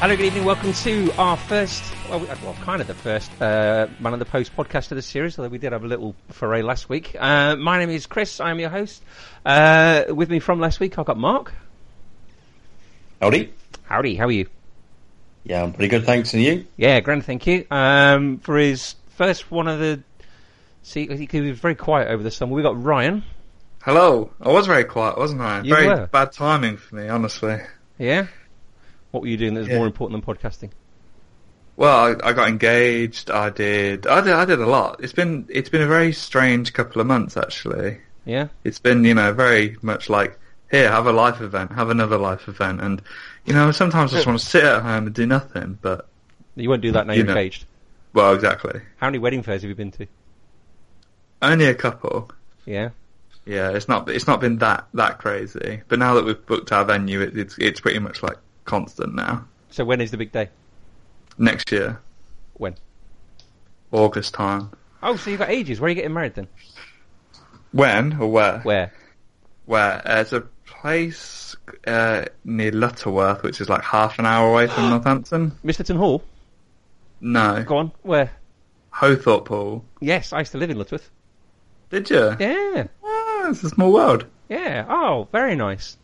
Hello, good evening. Welcome to our first, well, well kind of the first uh, Man of the Post podcast of the series, although we did have a little foray last week. Uh, my name is Chris. I am your host. Uh, with me from last week, I've got Mark. Howdy. Howdy, how are you? Yeah, I'm pretty good, thanks. And you? Yeah, grand, thank you. Um, for his first one of the, see, he was very quiet over the summer. We got Ryan. Hello. I was very quiet, wasn't I? You very were. bad timing for me, honestly. Yeah. What were you doing that was Yeah. more important than podcasting? Well, I, I got engaged. I did. I did. I did a lot. It's been. It's been a very strange couple of months, actually. Yeah. It's been, you know, very much like here, have a life event, have another life event, and you know, sometimes I just want to sit at home and do nothing. But You won't do that now You you're know. engaged. well, exactly. How many wedding fairs have you been to? Only a couple. Yeah. Yeah, it's not. It's not been that that crazy. But now that we've booked our venue, it, it's it's pretty much like constant now. So when is the big day? Next year, When? August time. Oh, so you've got ages. Where are you getting married then? When or where? Where? where there's a place uh, near Lutterworth, which is like half an hour away from Northampton. Misterton Hall? No, Go on. Where? Hothorpe Hall. Yes, I used to live in Lutterworth. Did you? Yeah. Ah, it's a small world. Yeah. Oh, very nice.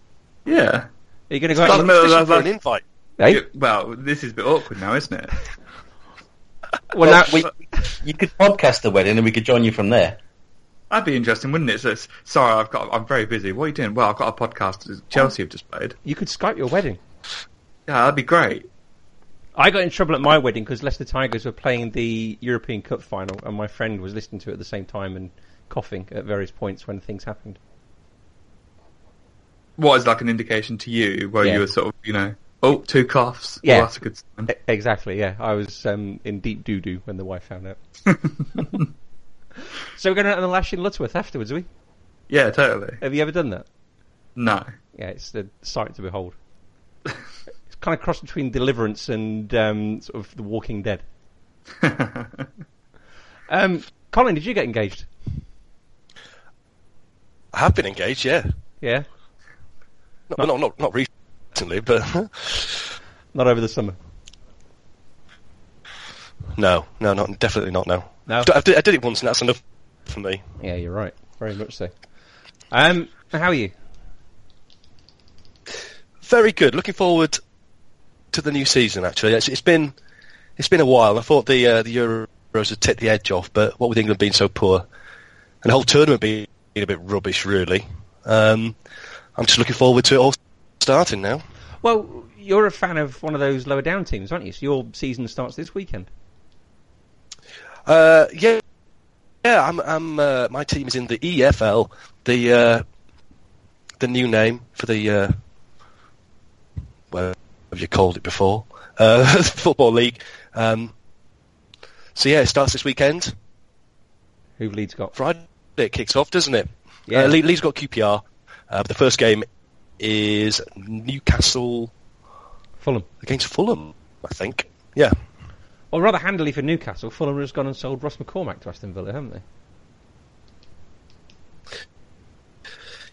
Yeah. Are you going to go out? not the middle of Fishing for an invite. Hey? Yeah, Well, this is a bit awkward now, isn't it? Well, now, we, you could podcast the wedding and we could join you from there. That'd be interesting, wouldn't it? So, it's- sorry, I've got. I'm very busy. What are you doing? Well, I've got a podcast. that Chelsea have just played. you could Skype your wedding. Yeah, that'd be great. I got in trouble at my wedding because Leicester Tigers were playing the European Cup final, and my friend was listening to it at the same time and coughing at various points when things happened. What is like an indication to you where Yeah. you were sort of, you know, oh, two coughs. Yeah. well, that's a good sign. E- exactly. Yeah, I was um, in deep doo doo when the wife found out. so we're going to lash in Lutterworth afterwards, are we? yeah, totally. Have you ever done that? No. Yeah, it's the sight to behold. it's kind of cross between Deliverance and um, sort of The Walking Dead. Um, Colin, did you get engaged? I have been engaged, yeah. Yeah, Not, not, not, not recently, but not over the summer. no, no, not definitely not now. No. I did, I did it once, and that's enough for me. Yeah, you're right. Very much so. Um, how are you? Very good. Looking forward to the new season. Actually, it's, it's been it's been a while. I thought the uh, the Euros would take the edge off, but what with England being so poor and the whole tournament being a bit rubbish, really, um, I'm just looking forward to it all starting now. Well, you're a fan of one of those lower down teams, aren't you? So your season starts this weekend. Uh, yeah, yeah. I'm. I'm. Uh, my team is in the EFL, the uh, the new name for the uh, well, have you called it before? Uh, football league. Um, so yeah, it starts this weekend. Who've Leeds got? Friday it kicks off, doesn't it? Yeah. Uh, Le- Leeds got QPR. Uh, but the first game is Newcastle Fulham. against Fulham, I think. Yeah. Well, rather handily for Newcastle, Fulham has gone and sold Ross McCormack to Aston Villa, haven't they?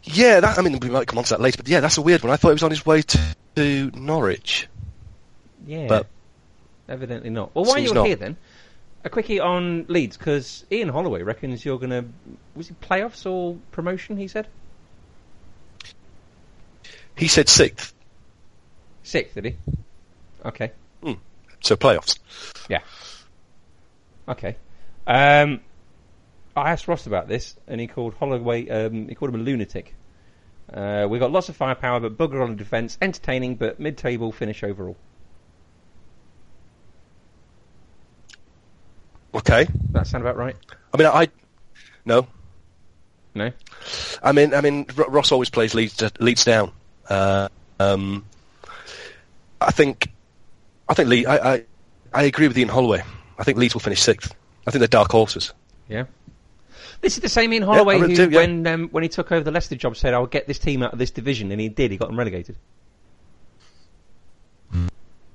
Yeah, that, I mean, we might come on to that later, but yeah, that's a weird one. I thought he was on his way to, to Norwich. Yeah. But- Evidently not. Well, while Seems you're not. here then, a quickie on Leeds, because Ian Holloway reckons you're going to... Was it playoffs or promotion, he said? He said sixth, Sixth, did he? Okay. so playoffs. Yeah. Okay. Um, I asked Ross about this, and he called Holloway. Um, he called him a lunatic. Uh, we got lots of firepower, but bugger on defence. Entertaining, but mid-table finish overall. Okay. That sound about right? I mean, I no. No. I mean, I mean, Ross always plays leads Leeds down. Uh, um, I think, I think Leeds. I, I, I agree with Ian Holloway. I think Leeds will finish sixth. I think they're dark horses. Yeah. This is the same Ian Holloway I would who, do, yeah. when um, when he took over the Leicester job, said, "I'll get this team out of this division," and he did. He got them relegated.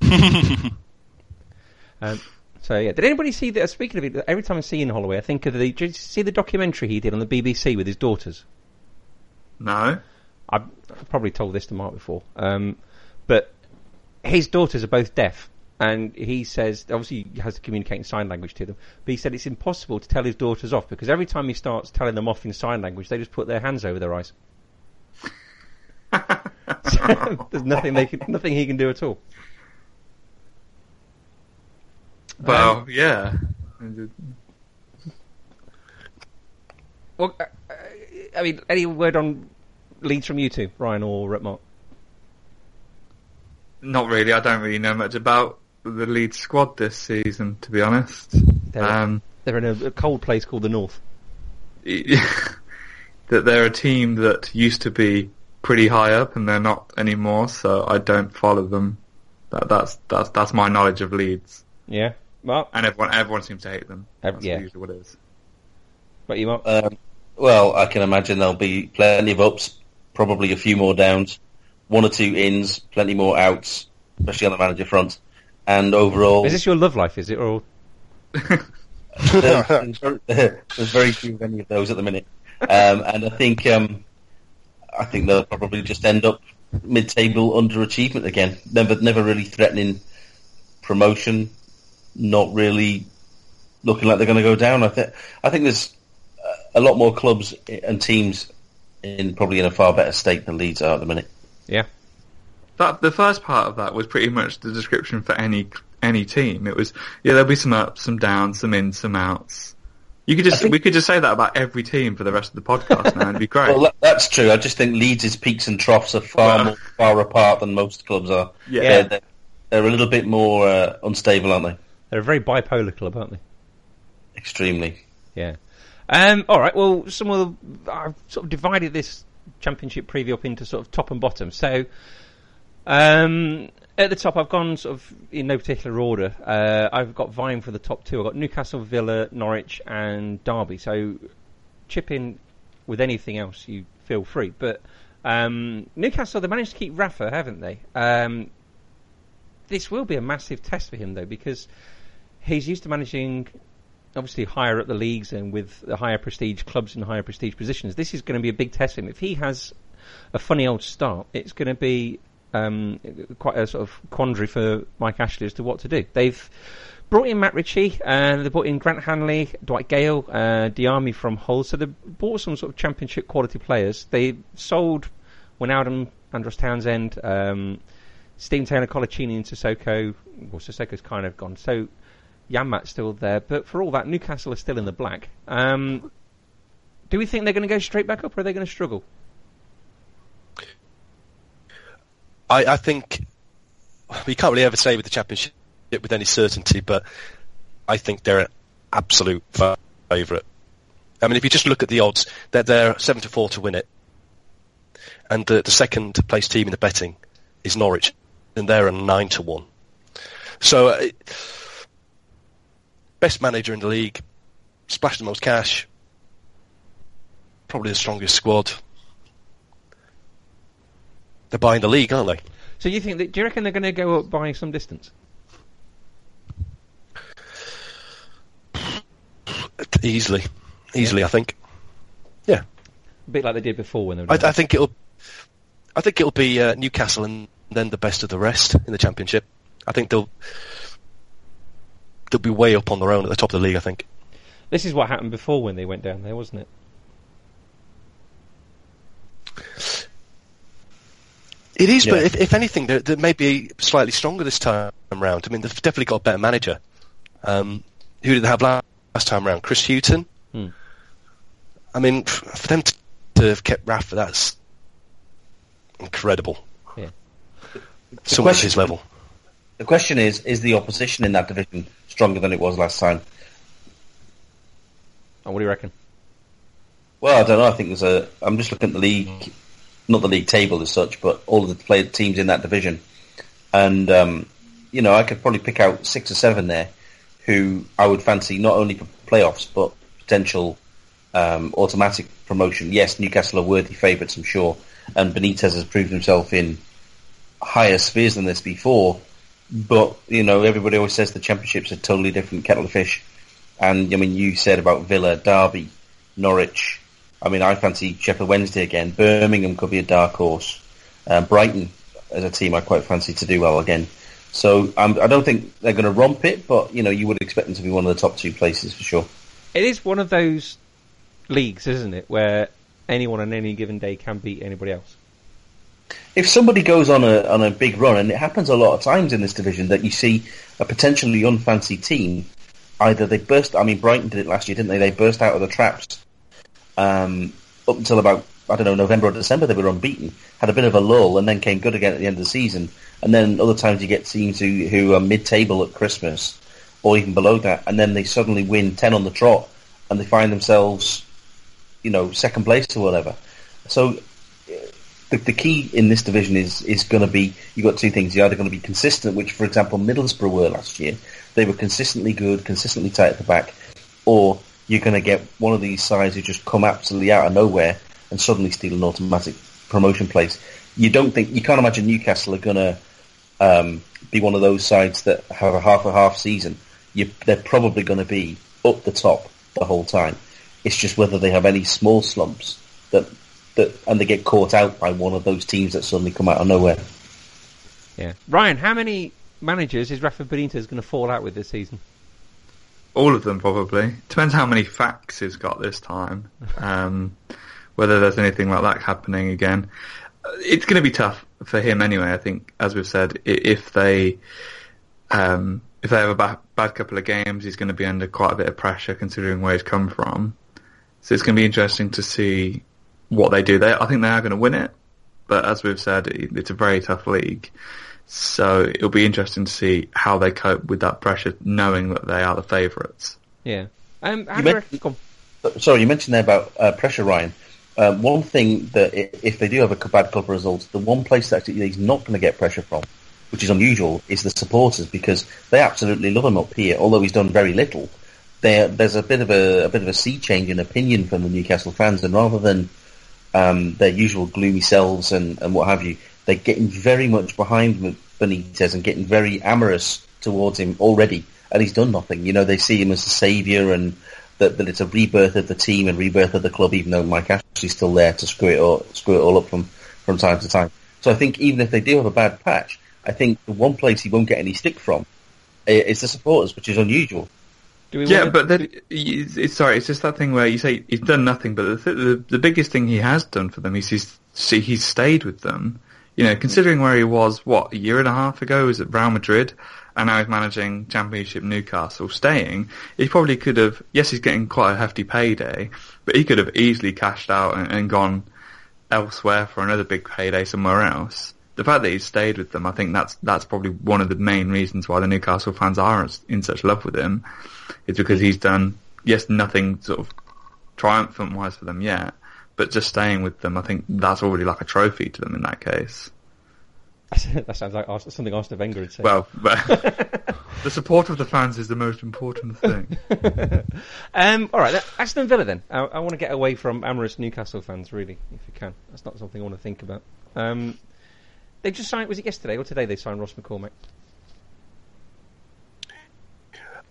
um, so yeah, did anybody see that? Speaking of it, every time I see Ian Holloway, I think of the. Did you see the documentary he did on the BBC with his daughters? No. I've probably told this to Mark before, um, but his daughters are both deaf, and he says obviously he has to communicate in sign language to them. But he said it's impossible to tell his daughters off because every time he starts telling them off in sign language, they just put their hands over their eyes. So there's nothing they can, nothing he can do at all. Well, yeah. Well, uh, uh, I mean, any word on Leeds from you two, Ryan or uh, Mark? Not really. I don't really know much about the lead squad this season, to be honest. They're, Um, they're in a, a cold place called the North. that they're a team that used to be pretty high up and they're not anymore, so I don't follow them. That, that's that's that's my knowledge of Leeds, Yeah, Mark. and everyone everyone seems to hate them. That's yeah. usually what it is. What you Mark? Um, well, I can imagine there'll be plenty of ups, probably a few more downs, one or two ins, plenty more outs, especially on the manager front. And overall, is this your love life? Is it or? there's, there's very- very few of any of those at the minute. Um, and I think um, I think they'll probably just end up mid-table underachievement again. Never, never really threatening promotion. Not really looking like they're going to go down. I think I think there's a lot more clubs and teams in probably in a far better state than Leeds are at the minute. Yeah. That the first part of that was pretty much the description for any any team. It was yeah, there'll be some ups, some downs, some ins, some outs. You could just think- we could just say that about every team for the rest of the podcast now, it'd be great. Well, that's true. I just think Leeds' peaks and troughs are far Well- more far apart than most clubs are. Yeah. They're, they're, they're a little bit more uh, unstable, aren't they? They're a very bipolar club, aren't they? Extremely. Yeah. Um, all right. Well, some of the, I've sort of divided this championship preview up into sort of top and bottom. So, um, at the top, I've gone sort of in no particular order. Uh, I've got vying for the top two. I've got Newcastle, Villa, Norwich, and Derby. So, chip in with anything else you feel free. But um, Newcastle, they managed to keep Rafa, haven't they? Um, this will be a massive test for him, though, because he's used to managing obviously higher up the leagues and with the higher prestige clubs and higher prestige positions. This is going to be a big test for him. If he has a funny old start, it's going to be um, quite a sort of quandary for Mike Ashley as to what to do. They've brought in Matt Ritchie, and they brought in Grant Hanley, Dwight Gayle, uh, Diamé from Hull. So they bought some sort of championship quality players. They sold Wijnaldum, Andros Townsend, um, Steve Taylor, Coloccini, and Sissoko. Well, Sissoko's kind of gone. So Janmaat's still there, but for all that, Newcastle are still in the black. Um, do we think they're going to go straight back up, or are they going to struggle? I, I think you can't really ever say with the championship with any certainty, but I think they're an absolute favourite. I mean, if you just look at the odds, they're, they're seven to four to win it, and the, the second place team in the betting is Norwich, and they're a nine to one. So, uh, best manager in the league, splashed the most cash, probably the strongest squad. They're buying the league, aren't they? So you think that? Do you reckon they're going to go up by some distance? Easily, easily, I think. Yeah, A bit like they did before when they were. I. I think it'll. I think it'll be uh, Newcastle and then the best of the rest in the championship. I think they'll they'll be way up on their own at the top of the league. I think. This is what happened before when they went down there, wasn't it? It is, but if, if anything, they're, they may be slightly stronger this time round. I mean, they've definitely got a better manager. Um, who did they have last, last time round? Chris Hughton. Hmm. I mean, for them to, to have kept Rafa, that's incredible. Yeah. Someone at question- his level. The question is, is the opposition in that division stronger than it was last time? Oh, what do you reckon? Well, I don't know. I think there's a. I'm just looking at the league, not the league table as such, but all of the play, teams in that division, and um, you know, I could probably pick out six or seven there who I would fancy not only for playoffs but potential um, automatic promotion. Yes, Newcastle are worthy favourites, I'm sure, and Benitez has proved himself in higher spheres than this before. But you know, everybody always says the Championship's a totally different kettle of fish. And I mean, you said about Villa, Derby, Norwich. I mean, I fancy Sheffield Wednesday again. Birmingham could be a dark horse. Um, Brighton as a team, I quite fancy to do well again. So um, I don't think they're going to romp it, but you know, you would expect them to be one of the top two places for sure. It is one of those leagues, isn't it, where anyone on any given day can beat anybody else. If somebody goes on a on a big run, and it happens a lot of times in this division, that you see a potentially unfancy team, either they burst. I mean, Brighton did it last year, didn't they? They burst out of the traps um, up until about I don't know November or December. They were unbeaten, had a bit of a lull, and then came good again at the end of the season. And then other times you get teams who who are mid-table at Christmas, or even below that, and then they suddenly win ten on the trot, and they find themselves, you know, second place or whatever. So the, the key in this division is is going to be you've got two things. You're either going to be consistent, which, for example, Middlesbrough were last year. They were consistently good, consistently tight at the back, or you're going to get one of these sides who just come absolutely out of nowhere and suddenly steal an automatic promotion place. You don't think you can't imagine Newcastle are going to um, be one of those sides that have a half a half season. You, they're probably going to be up the top the whole time. It's just whether they have any small slumps that that and they get caught out by one of those teams that suddenly come out of nowhere. Yeah, Ryan, how many managers is Rafa Benitez going to fall out with this season? All of them, probably. Depends how many facts he's got this time. Um, whether there's anything like that happening again. It's going to be tough for him anyway. I think, as we've said, if they um, if they have a bad, bad couple of games, he's going to be under quite a bit of pressure considering where he's come from. So it's going to be interesting to see what they do. They, I think they are going to win it, but as we've said, it's a very tough league. So it'll be interesting to see how they cope with that pressure, knowing that they are the favourites. Yeah. Um, you mentioned, sorry, you mentioned there about uh, pressure, Ryan. Um, one thing that if they do have a bad club result, the one place that he's not going to get pressure from, which is unusual, is the supporters because they absolutely love him up here. Although he's done very little, there, there's a bit of a, a, bit of a sea change in opinion from the Newcastle fans, and rather than um, their usual gloomy selves and, and what have you, they're getting very much behind Benitez and getting very amorous towards him already, and he's done nothing. You know, they see him as a saviour and that, that it's a rebirth of the team and rebirth of the club, even though Mike Ashley's still there to screw it all, screw it all up from, from time to time. So I think even if they do have a bad patch, I think the one place he won't get any stick from is the supporters, which is unusual. Yeah, to... but then, it's, sorry, it's just that thing where you say he's done nothing, but the, the, the biggest thing he has done for them is he's he's stayed with them. You know, considering where he was, what a year and a half ago, was at Real Madrid, and now he's managing Championship Newcastle, staying, he probably could have, yes, he's getting quite a hefty payday, but he could have easily cashed out and, and gone elsewhere for another big payday somewhere else. The fact that he's stayed with them, I think that's that's probably one of the main reasons why the Newcastle fans are in such love with him, is because he's done yes nothing sort of triumphant wise for them yet, but just staying with them, I think that's already like a trophy to them in that case. that sounds like something Arsene Wenger would say. Well, the support of the fans is the most important thing. um, all right, Aston Villa then. I, I, want to get away from amorous Newcastle fans, really, if you can. That's not something I want to think about. Um, they just signed, was it yesterday or today they signed Ross McCormack?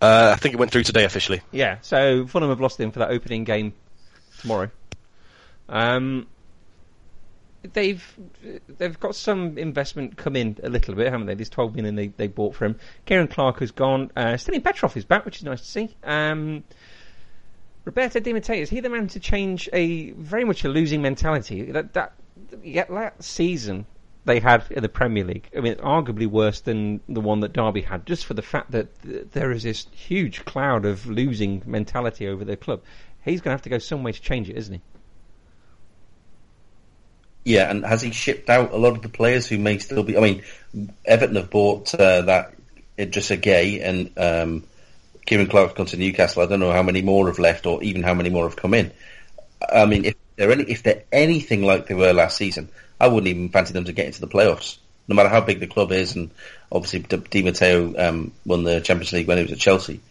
Uh, I think it went through today officially. Yeah, so Fulham have lost him for that opening game tomorrow. Um, they've they've got some investment come in a little bit, haven't they? There's 12 million they, they bought for him. Ciaran Clark has gone. Uh, Petrov is back, which is nice to see. Um, Roberto Di Matteo, is he the man to change a very much a losing mentality? That that, yeah, that season they had in the Premier League, I mean, arguably worse than the one that Derby had, just for the fact that there is this huge cloud of losing mentality over their club. He's going to have to go some way to change it, isn't he? Yeah, and has he shipped out a lot of the players who may still be? I mean, Everton have bought uh, that Idrissa Gueye and um, Ciaran Clark's gone to Newcastle. I don't know how many more have left, or even how many more have come in. I mean, if they're any, if they're anything like they were last season, I wouldn't even fancy them to get into the playoffs, no matter how big the club is. And obviously, Di Matteo um, won the Champions League when he was at Chelsea.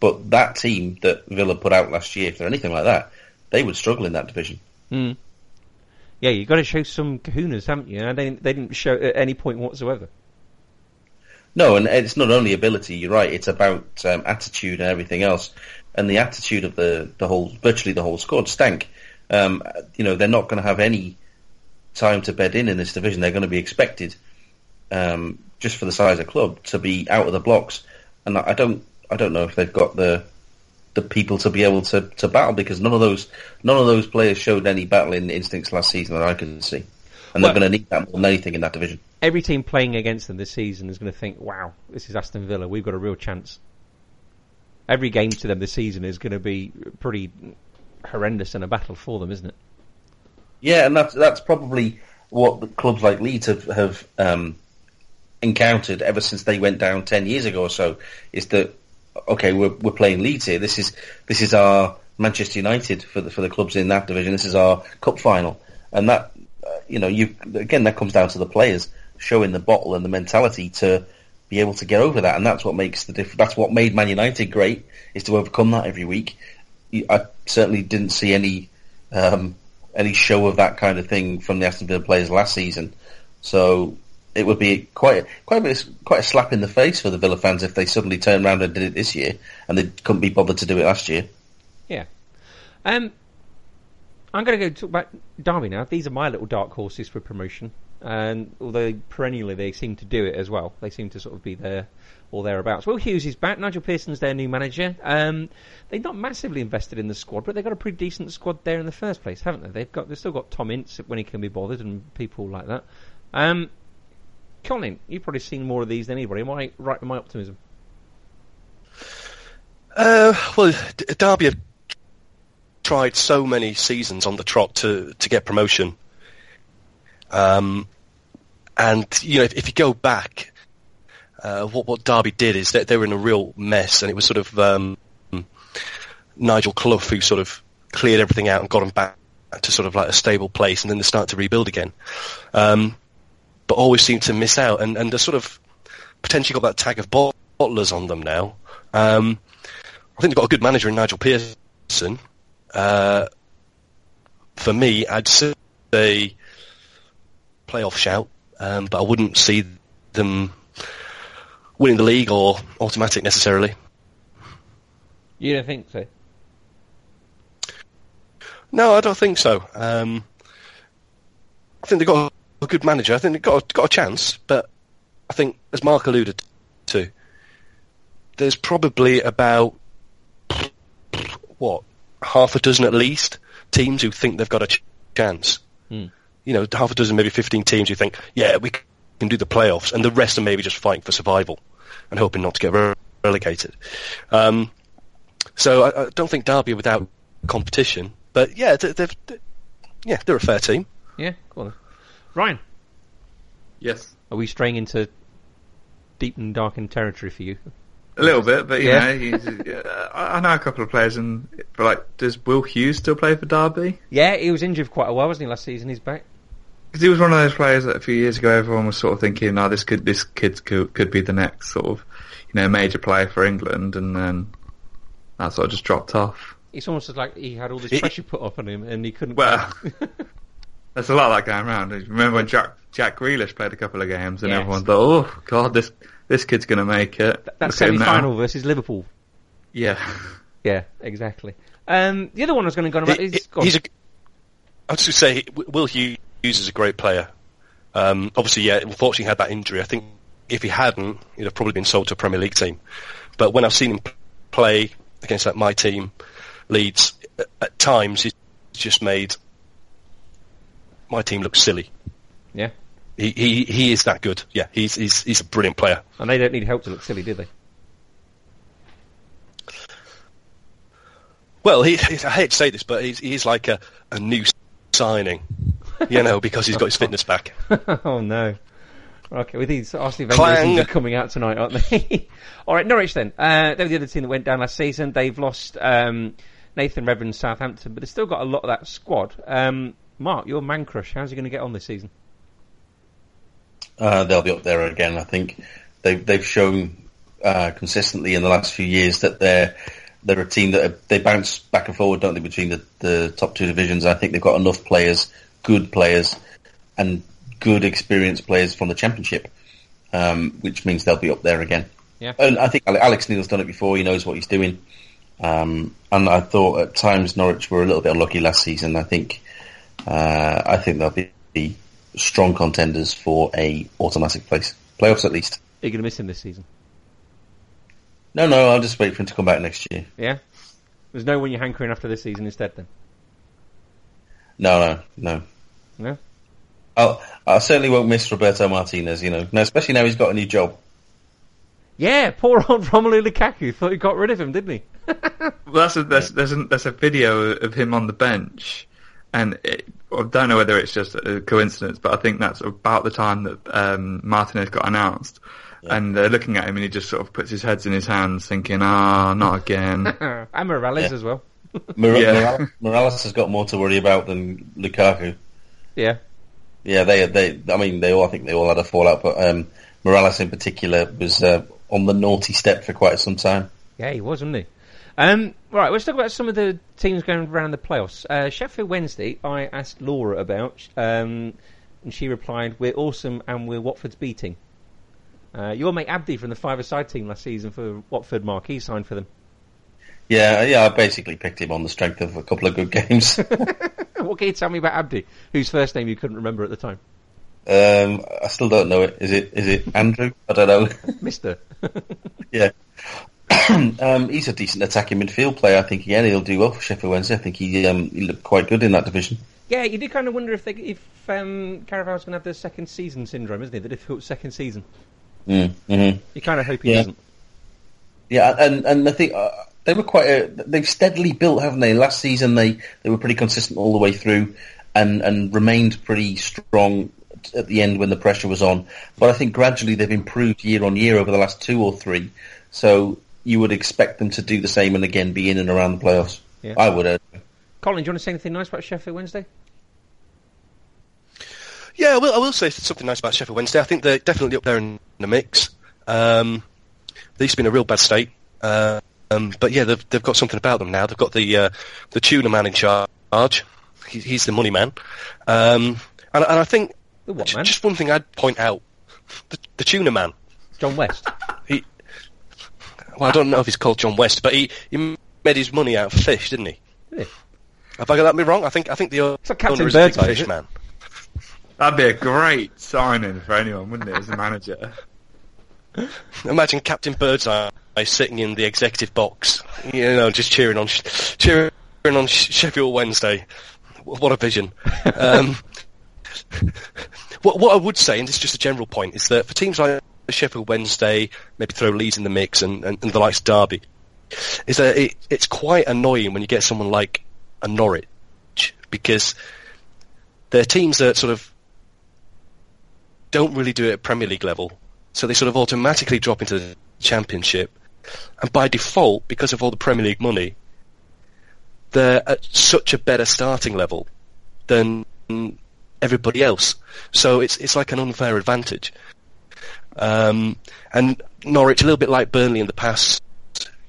But that team that Villa put out last year, if they're anything like that, they would struggle in that division. Mm. Yeah, you've got to show some kahunas, haven't you? And they, they didn't show at any point whatsoever. No, and it's not only ability. You're right. It's about um, attitude and everything else. And the attitude of the the whole, virtually the whole squad, stank. Um, you know, they're not going to have any time to bed in in this division. They're going to be expected, um, just for the size of club, to be out of the blocks. And I don't, I don't know if they've got the the people to be able to, to battle because none of those none of those players showed any battling instincts last season that I can see, and Well- they're going to need that more than anything in that division. Every team playing against them this season is going to think, "Wow, this is Aston Villa. We've got a real chance." Every game to them this season is going to be pretty horrendous and a battle for them, isn't it? Yeah, and that's that's probably what the clubs like Leeds have have um, encountered ever since they went down ten years ago or so. Is that okay? We're we're playing Leeds here. This is this is our Manchester United for the for the clubs in that division. This is our cup final, and that uh, you know you again that comes down to the players showing the bottle and the mentality to be able to get over that, and that's what makes the That's what made Man United great is to overcome that every week. I certainly didn't see any um, any show of that kind of thing from the Aston Villa players last season. So it would be quite quite a bit, quite a slap in the face for the Villa fans if they suddenly turned around and did it this year and they couldn't be bothered to do it last year. Yeah. Um, I'm going to go talk about Derby now. These are my little dark horses for promotion. And although perennially they seem to do it as well, they seem to sort of be there or thereabouts. Will Hughes is back. Nigel Pearson's their new manager. Um, they've not massively invested in the squad, but they've got a pretty decent squad there in the first place, haven't they? They've got they've still got Tom Ince when he can be bothered and people like that. Um, Colin, you've probably seen more of these than anybody. Am I right with my optimism? Uh, well, Derby have tried so many seasons on the trot to, to get promotion. Um, and, you know, if, if you go back, uh, what, what Derby did is that they were in a real mess and it was sort of, um, Nigel Clough who sort of cleared everything out and got them back to sort of like a stable place and then they start to rebuild again. Um, but always seem to miss out and, and they're sort of potentially got that tag of bot- bottlers on them now. Um, I think they've got a good manager in Nigel Pearson. Uh, for me, I'd say playoff shout, um, but I wouldn't see them winning the league or automatic necessarily. You don't think so? No, I don't think so. Um, I think they've got a good manager. I think they've got a, got a chance, but I think, as Mark alluded to, there's probably about what half a dozen at least teams who think they've got a ch- chance. Hmm. You know, half a dozen, maybe fifteen teams who think, yeah, we can do the playoffs, and the rest are maybe just fighting for survival and hoping not to get re- relegated. Um, so I, I don't think Derby are without competition, but yeah, they, they've, they, yeah, they're a fair team. Yeah, go on. Ryan, Yes. are we straying into deep and darkened territory for you? A little bit, but you Yeah. know, he's, uh, I I know a couple of players, and but like, does Will Hughes still play for Derby? Yeah, he was injured for quite a while, wasn't he? Last season, he's back. Because he was one of those players that a few years ago everyone was sort of thinking, "Oh, this could this kid could, could be the next sort of you know major player for England," and then that sort of just dropped off. It's almost like he had all this pressure put up on him, and he couldn't. Well, there's a lot of that going around. Remember when Jack Jack Grealish played a couple of games, and Yes. everyone thought, "Oh God, this this kid's going to make it." that Look semi-final now. versus Liverpool. Yeah. Yeah, exactly. Um, the other one I was going to go on about He- is go he's a, I was just say, Will Hughes is a great player. Um, obviously, yeah, unfortunately he had that injury. I think if he hadn't, he'd have probably been sold to a Premier League team. But when I've seen him play against like, my team, Leeds, at, at times he's just made my team look silly. yeah, He, he, he is that good. Yeah, he's, he's, he's a brilliant player. and they don't need help to look silly, do they? Well, he, I hate to say this, but he's, he's like a, a new signing, you know, because he's got his fitness back. oh no. Okay, with these Arsene Wenger Clang. issues are coming out tonight, aren't they? All right, Norwich then. Uh, they were the other team that went down last season. They've lost um, Nathan Redmond, Southampton, but they've still got a lot of that squad. Um, Mark, your man crush, how's he going to get on this season? Uh, they'll be up there again. I think they've they've shown uh, consistently in the last few years that they're they're a team that are, they bounce back and forward, don't they, between the, the top two divisions. I think they've got enough players, good players, and good experienced players from the championship, um, which means they'll be up there again. Yeah. And I think Alex Neil's done it before. He knows what he's doing. Um, and I thought at times Norwich were a little bit unlucky last season. I think uh, I think they'll be strong contenders for a automatic place playoffs at least. Are you going to miss him this season? No, no, I'll just wait for him to come back next year. Yeah. There's no one you're hankering after this season instead, then. No, no, no. No. I'll, I certainly won't miss Roberto Martinez. You know, now, especially now he's got a new job. Yeah, poor old Romelu Lukaku thought he got rid of him, didn't he? Well, that's a, there's, there's, a, there's a video of him on the bench, and it, I don't know whether it's just a coincidence, but I think that's about the time that um, Martinez got announced. And they're looking at him, and he just sort of puts his heads in his hands, thinking, "Ah, not again." and Mirallas Yeah. as well. Mor- Yeah. Mirallas, Mirallas has got more to worry about than Lukaku. Yeah. Yeah, they, they, I mean, they all, I think they all had a fallout, but um, Mirallas in particular was uh, on the naughty step for quite some time. Yeah, he was, wasn't he? Um, right, let's talk about some of the teams going around the playoffs. Uh, Sheffield Wednesday, I asked Laura about, um, and she replied, "We're awesome and we're Watford's beating." Uh, your mate Abdi from the five-a-side team last season for Watford, Mark, he signed for them. Yeah, yeah, I basically picked him on the strength of a couple of good games. what can you tell me about Abdi, whose first name you couldn't remember at the time? um, I still don't know it. Is it, is it Andrew? I don't know. Mister. yeah. um, he's a decent attacking midfield player. I think again he'll do well for Sheffield Wednesday. I think he um, he looked quite good in that division. yeah, you do kind of wonder if they, if um, Carvalhal's going to have the second season syndrome, isn't he? The difficult second season. Mm, hmm You kind of hope he Yeah. doesn't. Yeah, and and I think uh, they were quite. A, they've steadily built, haven't they? Last season they, they were pretty consistent all the way through, and and remained pretty strong at the end when the pressure was on. But I think gradually they've improved year on year over the last two or three. So you would expect them to do the same and again be in and around the playoffs. Yeah. I would. Uh, Colin, do you want to say anything nice about Sheffield Wednesday? Yeah, I will, I will say something nice about Sheffield Wednesday. I think they're definitely up there in the mix. Um, they used to be in a real bad state. Uh, um, but yeah, they've, they've got something about them now. They've got the uh, the tuna man in charge. He, he's the money man. Um, and, and I think The what j- man? just one thing I'd point out: the, the tuna man. John West. He, well, I don't know if he's called John West, but he, he made his money out of fish, didn't he? Did he? Have I got that me wrong? I think I think the It's like Captain owner is a big fish it? man. That'd be a great signing for anyone, wouldn't it, as a manager? Imagine Captain Birdseye sitting in the executive box, you know, just cheering on, cheering on Sheffield Wednesday. What a vision! Um, what, what I would say, and this is just a general point, is that for teams like Sheffield Wednesday, maybe throw Leeds in the mix, and, and, and the likes of Derby, is that it, it's quite annoying when you get someone like a Norwich because they're teams that sort of don't really do it at Premier League level, so they sort of automatically drop into the Championship, and by default, because of all the Premier League money, they're at such a better starting level than everybody else. So it's it's like an unfair advantage. Um, and Norwich, a little bit like Burnley in the past,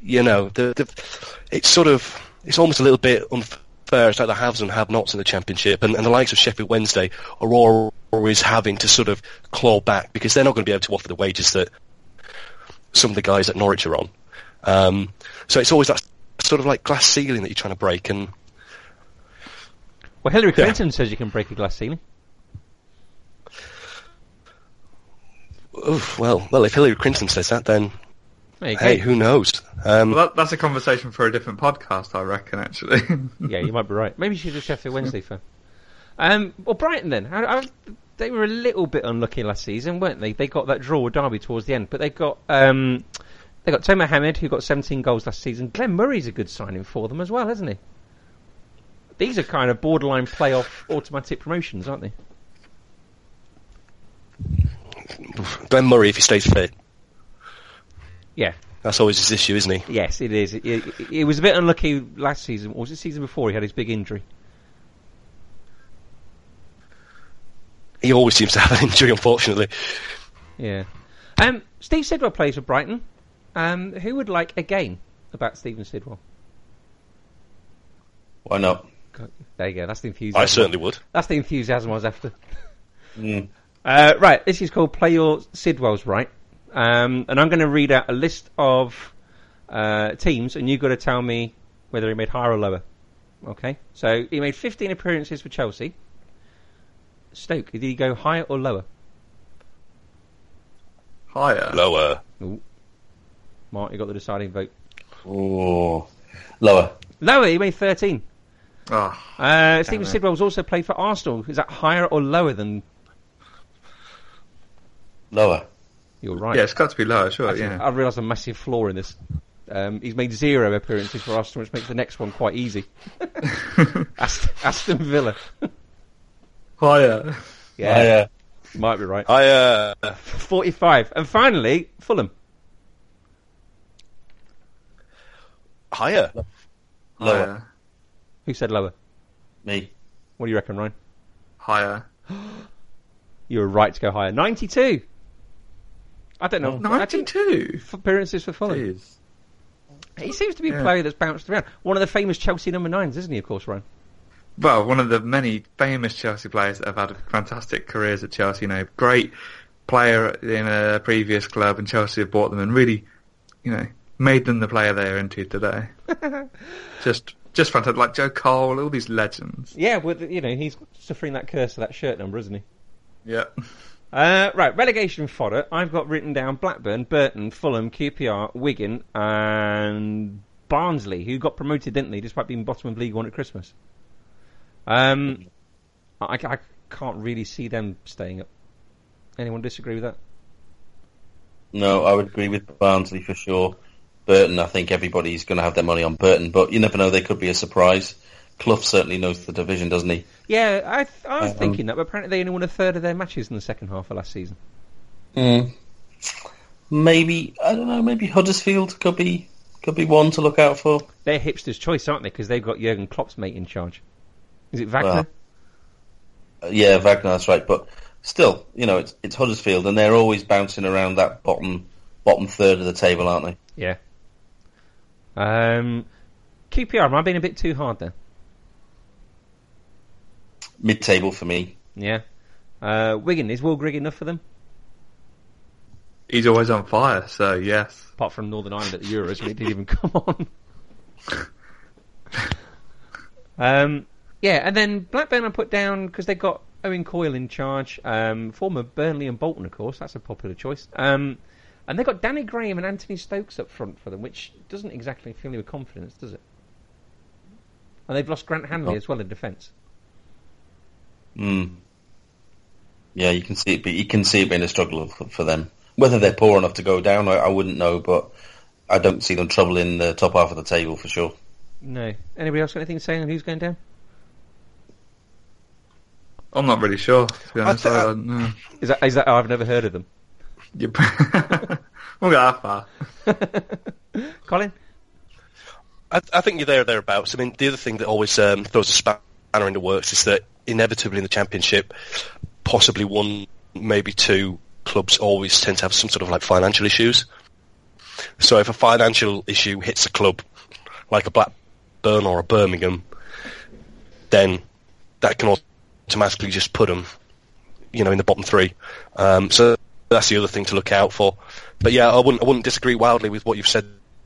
you know, the, the, it's sort of it's almost a little bit unfair. It's like the haves and have-nots in the Championship, and, and the likes of Sheffield Wednesday are always having to sort of claw back because they're not going to be able to offer the wages that some of the guys at Norwich are on. Um, so it's always that sort of like glass ceiling that you're trying to break, and Well, Hillary Yeah. Clinton says you can break a glass ceiling. oof, well, well, if Hillary Clinton says that, then hey, who knows? Um, Well, that, that's a conversation for a different podcast, I reckon, actually. yeah, you might be right. Maybe she's a Sheffield Wednesday fan. Um, well, Brighton then. How, how, they were a little bit unlucky last season, weren't they? They got that draw with Derby towards the end, but they got um, they got Tomer Hemed, who got 17 goals last season. Glenn Murray's a good signing for them as well, isn't he? These are kind of borderline playoff automatic promotions, aren't they? Glenn Murray, if he stays fit, Yeah. That's always his issue, isn't he? Yes, it is. It, it, it was a bit unlucky last season. Or was it season before he had his big injury? He always seems to have an injury, unfortunately. Yeah. Um, Steve Sidwell plays for Brighton. Um, who would like a game about Stephen Sidwell? Why not? There you go. That's the enthusiasm. I certainly would. That's the enthusiasm I was after. Mm. Uh, right, this is called Play Your Sidwells Right. Um, and I'm going to read out a list of uh, teams, and you've got to tell me whether he made higher or lower. Okay? So he made 15 appearances for Chelsea. Stoke, did he go higher or lower? Higher. Lower. Mark, you got the deciding vote. Oh, lower. Lower, he made 13. Oh, Uh, Stephen it. Sidwell's also played for Arsenal. Is that higher or lower than. Lower. You're right. yeah, it's got to be lower, sure. Actually, yeah. I realised a massive flaw in this. Um, he's made zero appearances for Arsenal, which makes the next one quite easy. Aston, Aston Villa. Higher. Yeah, I, uh, might be right. I, uh, 45. And finally, Fulham. higher. lower. Higher. Who said lower? Me. What do you reckon, Ryan? Higher. You were right to go higher. 92. I don't know. 92? f- appearances for Fulham. Jeez. He seems to be a Yeah. player that's bounced around. One of the famous Chelsea number nines, isn't he, of course, Ryan? Well, one of the many famous Chelsea players that have had fantastic careers at Chelsea. You know, great player in a previous club, and Chelsea have bought them and really, you know, made them the player they are into today. just, just fantastic. Like Joe Cole, all these legends. Yeah, well, you know, he's suffering that curse of that shirt number, isn't he? Yeah. Uh, right, relegation fodder. I've got written down Blackburn, Burton, Fulham, QPR, Wigan, and Barnsley, who got promoted, didn't they, despite being bottom of League One at Christmas. Um, I, I can't really see them staying up. Anyone disagree with that? No, I would agree with Barnsley for sure. Burton, I think everybody's going to have their money on Burton, but you never know, they could be a surprise. Clough certainly knows the division, doesn't he? Yeah, I, th- I was Um, thinking that, but apparently they only won a third of their matches in the second half of last season. Mm. Maybe I don't know. Maybe Huddersfield could be could be one to look out for. They're hipsters' choice, aren't they? Because they've got Jurgen Klopp's mate in charge. Is it Wagner? Well, Uh, yeah, Wagner, that's right. But still, you know, it's it's Huddersfield, and they're always bouncing around that bottom bottom third of the table, aren't they? yeah. Um, QPR, am I being a bit too hard there? Mid table for me. Yeah. Uh, Wigan, is Will Grigg enough for them? He's always on fire, so yes. Apart from Northern Ireland at the Euros, when it didn't even come on. um, yeah, and then Blackburn I put down because they've got Owen Coyle in charge, um, former Burnley and Bolton, of course. That's a popular choice. Um, and they've got Danny Graham and Anthony Stokes up front for them, which doesn't exactly fill you with confidence, does it? And they've lost Grant Hanley No. as well in defence. Mm. Yeah, you can see it. But you can see it being a struggle for, for them. Whether they're poor enough to go down, I, I wouldn't know, but I don't see them troubling the top half of the table for sure. No. Anybody else got anything to say on who's going down? I'm not really sure, to be honest. thi- I don't know. Is that, is that? Oh, I've never heard of them. You- We'll go that far. Colin. I, I think you're there or thereabouts. I mean, the other thing that always um, throws a spanner in the works is that inevitably in the championship, possibly one, maybe two clubs always tend to have some sort of like financial issues. So if a financial issue hits a club like a Blackburn or a Birmingham, then that can automatically just put them, you know, in the bottom three. Um, so that's the other thing to look out for. But yeah, I wouldn't I wouldn't disagree wildly with what you've said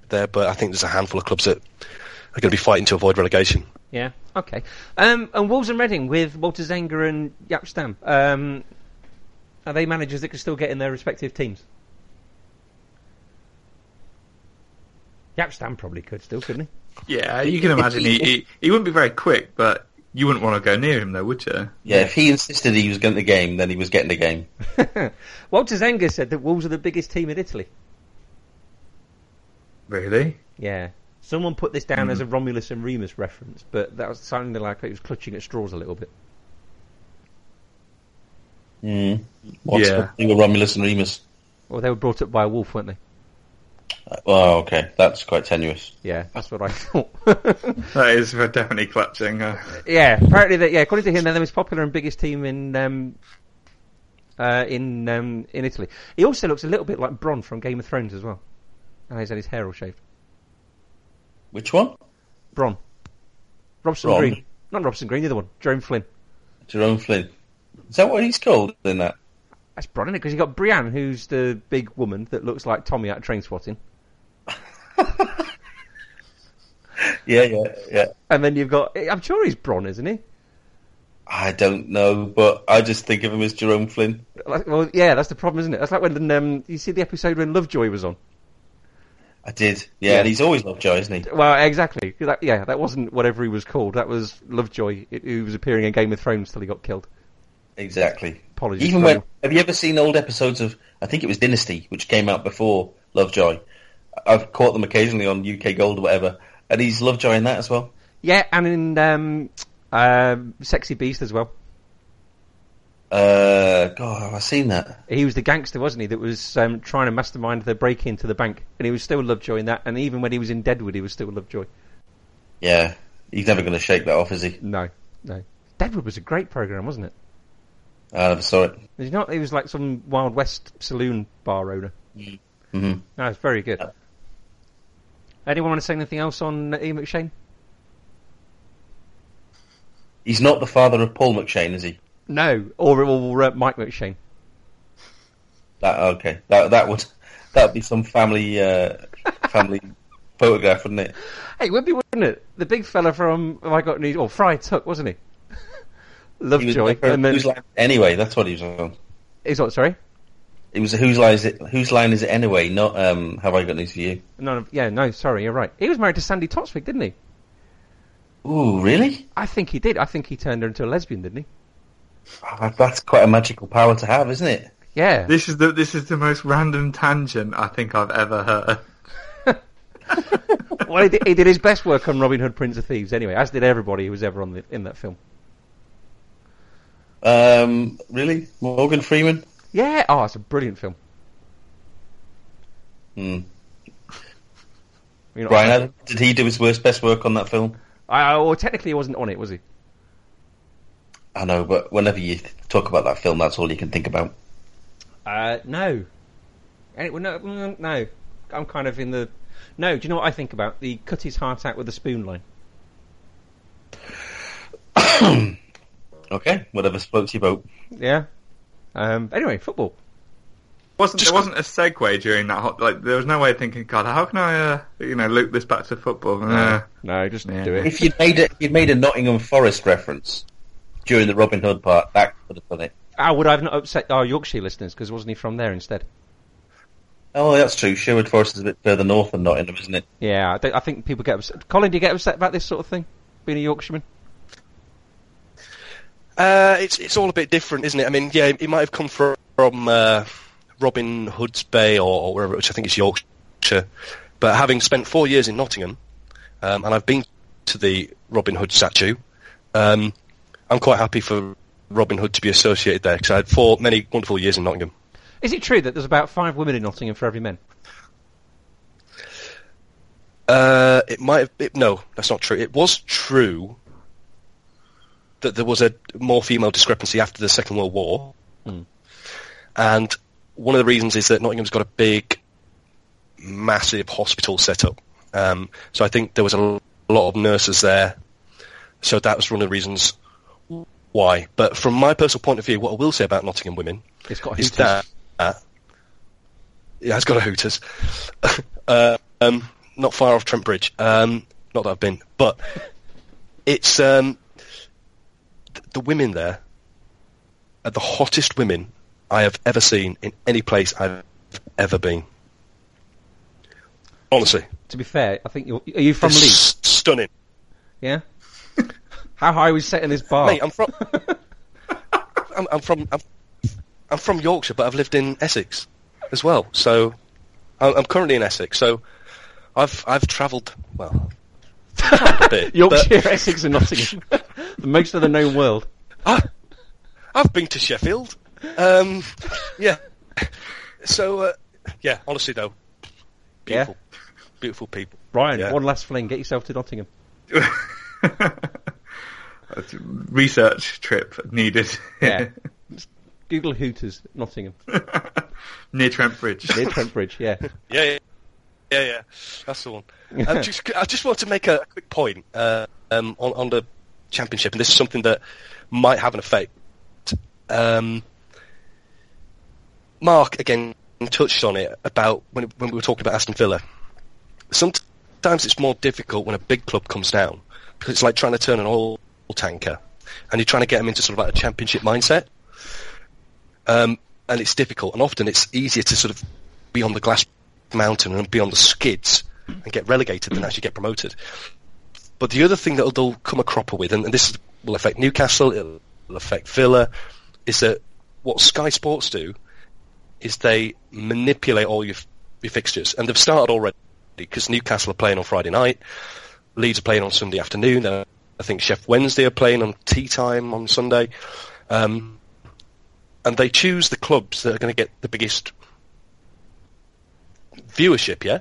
there, but I think there's a handful of clubs that are going to be fighting to avoid relegation. Yeah. Okay. Um, and Wolves and Reading with Walter Zenga and Jaap Stam. Um, are they managers that can still get in their respective teams? Jaap Stam probably could still, couldn't he? Yeah, you can imagine he, he he wouldn't be very quick, but you wouldn't want to go near him, though, would you? Yeah, if he insisted he was getting the game, then he was getting the game. he? Walter Zenga said that Wolves are the biggest team in Italy. Really? Yeah. Someone put this down as a Romulus and Remus reference, but that was sounding like it was clutching at straws a little bit. Mm. What's Yeah. the thing with Romulus and Remus? Well, they were brought up by a wolf, weren't they? Oh, okay, that's quite tenuous. Yeah, that's what I thought. That is definitely clutching. Uh, yeah, apparently that. Yeah, according to him, they're the most popular and biggest team in um, uh, in um, in Italy. He also looks a little bit like Bronn from Game of Thrones as well. And he's had his hair all shaved. Which one? Bronn. Robson Bronn? Green, not Robson Green, the other one, Jerome Flynn. Jerome Flynn. Is that what he's called in that? That's Bronn, isn't it? Because you got Brienne, who's the big woman that looks like Tommy out of Train Spotting, Yeah, yeah, yeah. and then you've got. I'm sure he's Bronn, isn't he? I don't know, but I just think of him as Jerome Flynn. Like, well, yeah, that's the problem, isn't it? That's like when um, you see the episode when Lovejoy was on. I did. Yeah, Yeah. and he's always Lovejoy, isn't he? Well, exactly. That, yeah, that wasn't whatever he was called. That was Lovejoy, who was appearing in Game of Thrones till he got killed. Exactly. Apologies. Even when have you ever seen old episodes of I think it was Dynasty, which came out before Lovejoy? I've caught them occasionally on UK Gold or whatever, and he's Lovejoy in that as well. Yeah, and in um, um, Sexy Beast as well. Uh, God, have I seen that? He was the gangster, wasn't he, that was um, trying to mastermind the break into the bank. And he was still Lovejoy in that. And even when he was in Deadwood, he was still Lovejoy. Yeah, he's never going to shake that off, is he? No, no. Deadwood was a great program, wasn't it? I never saw it. Did you not? He was like some Wild West saloon bar owner. hmm No, it's very good. Anyone want to say anything else on Ian McShane? He's not the father of Paul McShane, is he? No, or, or uh, Mike McShane. That okay. That that would that would be some family uh, family photograph, wouldn't it? Hey, it would be, wouldn't it? The big fella from Have I Got News? Or Friar Tuck, wasn't he? He was Lovejoy. And then, anyway? That's what he was on. is what? Sorry. It was whose line is it? Whose line is it anyway? Not um. Have I got news for you? No, no, yeah, no, sorry, you're right. He was married to Sandi Toksvig, didn't he? Ooh, really? I think he did. I think he turned her into a lesbian, didn't he? Oh, that's quite a magical power to have, isn't it? Yeah. this is the this is the most random tangent I think I've ever heard. well, he did, he did his best work on Robin Hood, Prince of Thieves, anyway, as did everybody who was ever on the, in that film. Um, really? Morgan Freeman? Yeah. Oh, it's a brilliant film. Hmm. You know, Bryan Adams, did he do his worst best work on that film? I, well, technically, he wasn't on it, was he? I know, but whenever you talk about that film, that's all you can think about. Uh, no. Any, well, no, mm, no. I'm kind of in the. No, do you know what I think about? The cut his heart out with a spoon line. Okay, whatever floats your boat. Yeah. Um, anyway, football. wasn't Just- there wasn't a segue during that hot like there was no way of thinking God how can I uh, you know loop this back to football uh, No, just Yeah. do it. If you'd made a, if you'd made a Nottingham Forest reference during the Robin Hood part, that could have done it. Ah, would I have not upset our Yorkshire listeners because wasn't he from there instead? Oh, that's true. Sherwood Forest is a bit further north than Nottingham, isn't it? Yeah, I, I think people get upset. Colin, do you get upset about this sort of thing? Being a Yorkshireman? Uh, it's it's all a bit different, isn't it? I mean, yeah, it might have come from, from uh, Robin Hood's Bay or, or wherever, which I think is Yorkshire. But having spent four years in Nottingham, um, and I've been to the Robin Hood statue, um, I'm quite happy for Robin Hood to be associated there because I had four many wonderful years in Nottingham. Is it true that there's about five women in Nottingham for every man? Uh, it might have. It, no, that's not true. It was true that there was a more female discrepancy after the Second World War, Hmm. and one of the reasons is that Nottingham's got a big, massive hospital set up. Um, so I think there was a lot of nurses there. So that was one of the reasons why. But from my personal point of view, what I will say about Nottingham women It's got is that uh, yeah, it's got a Hooters. uh, um, not far off Trent Bridge. Um, not that I've been, but it's um, the women there are the hottest women I have ever seen in any place I've ever been. Honestly, To be fair, I think you're. Are you from They're Leeds? s- stunning. Yeah. How high was set in this bar? Mate, I'm from. I'm, I'm from. I'm, I'm from Yorkshire, but I've lived in Essex as well. So I'm, currently in Essex. So I've I've travelled well. bit, Yorkshire, Essex, and Nottingham. The most of the known world. I, I've been to Sheffield. Um, yeah. So uh, yeah, honestly though, beautiful, beautiful people. Brian, Yeah. one last fling. Get yourself to Nottingham. Research trip needed. Yeah. Google Hooters, Nottingham. Near Trent Bridge. Near Trent Bridge, yeah. Yeah, yeah, yeah, yeah. That's the one. um, just, I just want to make a quick point uh, um, on, on the championship, and this is something that might have an effect. Um, Mark again touched on it about when when we were talking about Aston Villa. Sometimes it's more difficult when a big club comes down because it's like trying to turn an oil tanker, and you're trying to get them into sort of like a championship mindset. Um, and it's difficult, and often it's easier to sort of be on the glass mountain and be on the skids and get relegated than actually get promoted. But the other thing that they'll come a cropper with, and, this will affect Newcastle, it'll affect Villa, is that what Sky Sports do is they manipulate all your, your fixtures, and they've started already because Newcastle are playing on Friday night, Leeds are playing on Sunday afternoon. I think Sheff Wednesday are playing on tea time on Sunday, um, and they choose the clubs that are going to get the biggest viewership. Yeah,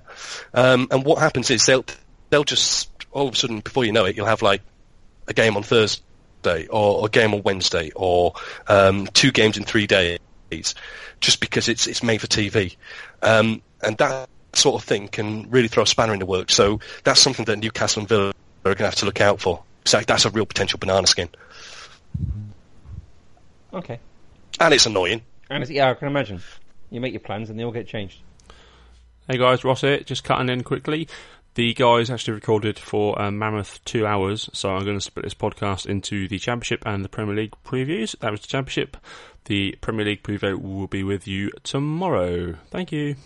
um, and what happens is they'll they'll just all of a sudden before you know it, you'll have like a game on Thursday or a game on Wednesday or um, two games in three days, just because it's it's made for TV, um, and that sort of thing can really throw a spanner in the works. So that's something that Newcastle and Villa are going to have to look out for. So that's a real potential banana skin, Okay. and it's annoying. And it's, yeah, I can imagine. You make your plans and they all get changed. Hey guys, Ross here, just cutting in quickly. The guys actually recorded for um, Mammoth two hours, so I'm going to split this podcast into the Championship and the Premier League previews. That was the Championship. The Premier League preview will be with you tomorrow. Thank you.